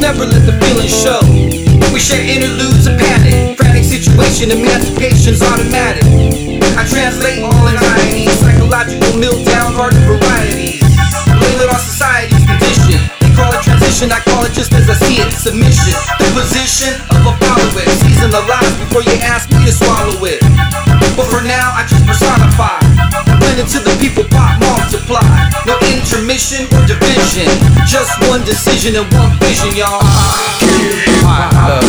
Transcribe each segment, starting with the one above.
never let the feelings show. We share interludes of panic, frantic situation, emancipation's automatic. I translate all anxiety, psychological meltdown, garden varieties. Blame it on society's condition. They call it transition, I call it just as I see it, submission. The position of a follower, season the lies before you ask me to swallow it. But for now, I just personify. Blend into the people, pop, multiply. No intermission or division. Just one decision and one vision, y'all. hot love.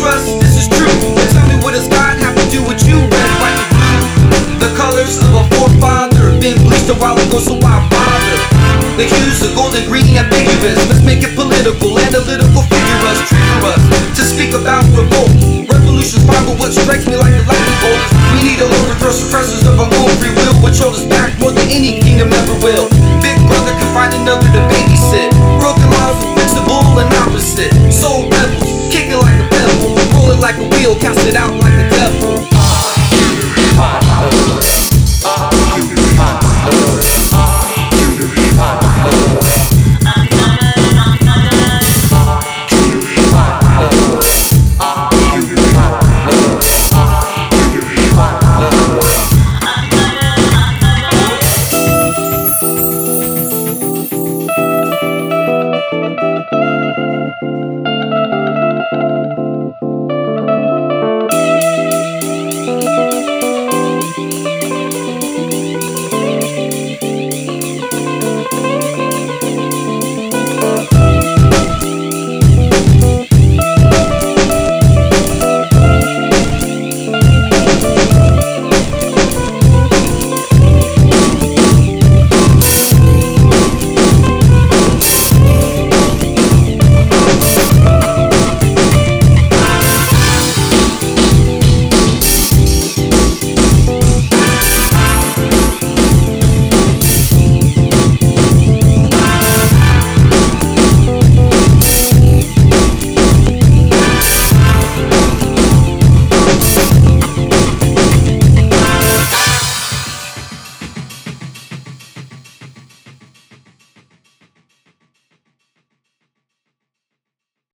Trust, this is true. Tell me what does God have to do with you? Red, white, and blue. The colors of a forefather been bleached a while ago, so why bother? The hues of golden, green, ambiguous. Let's make it political, analytical, figure us, trigger us to speak about revolt. Revolution's but what strikes me like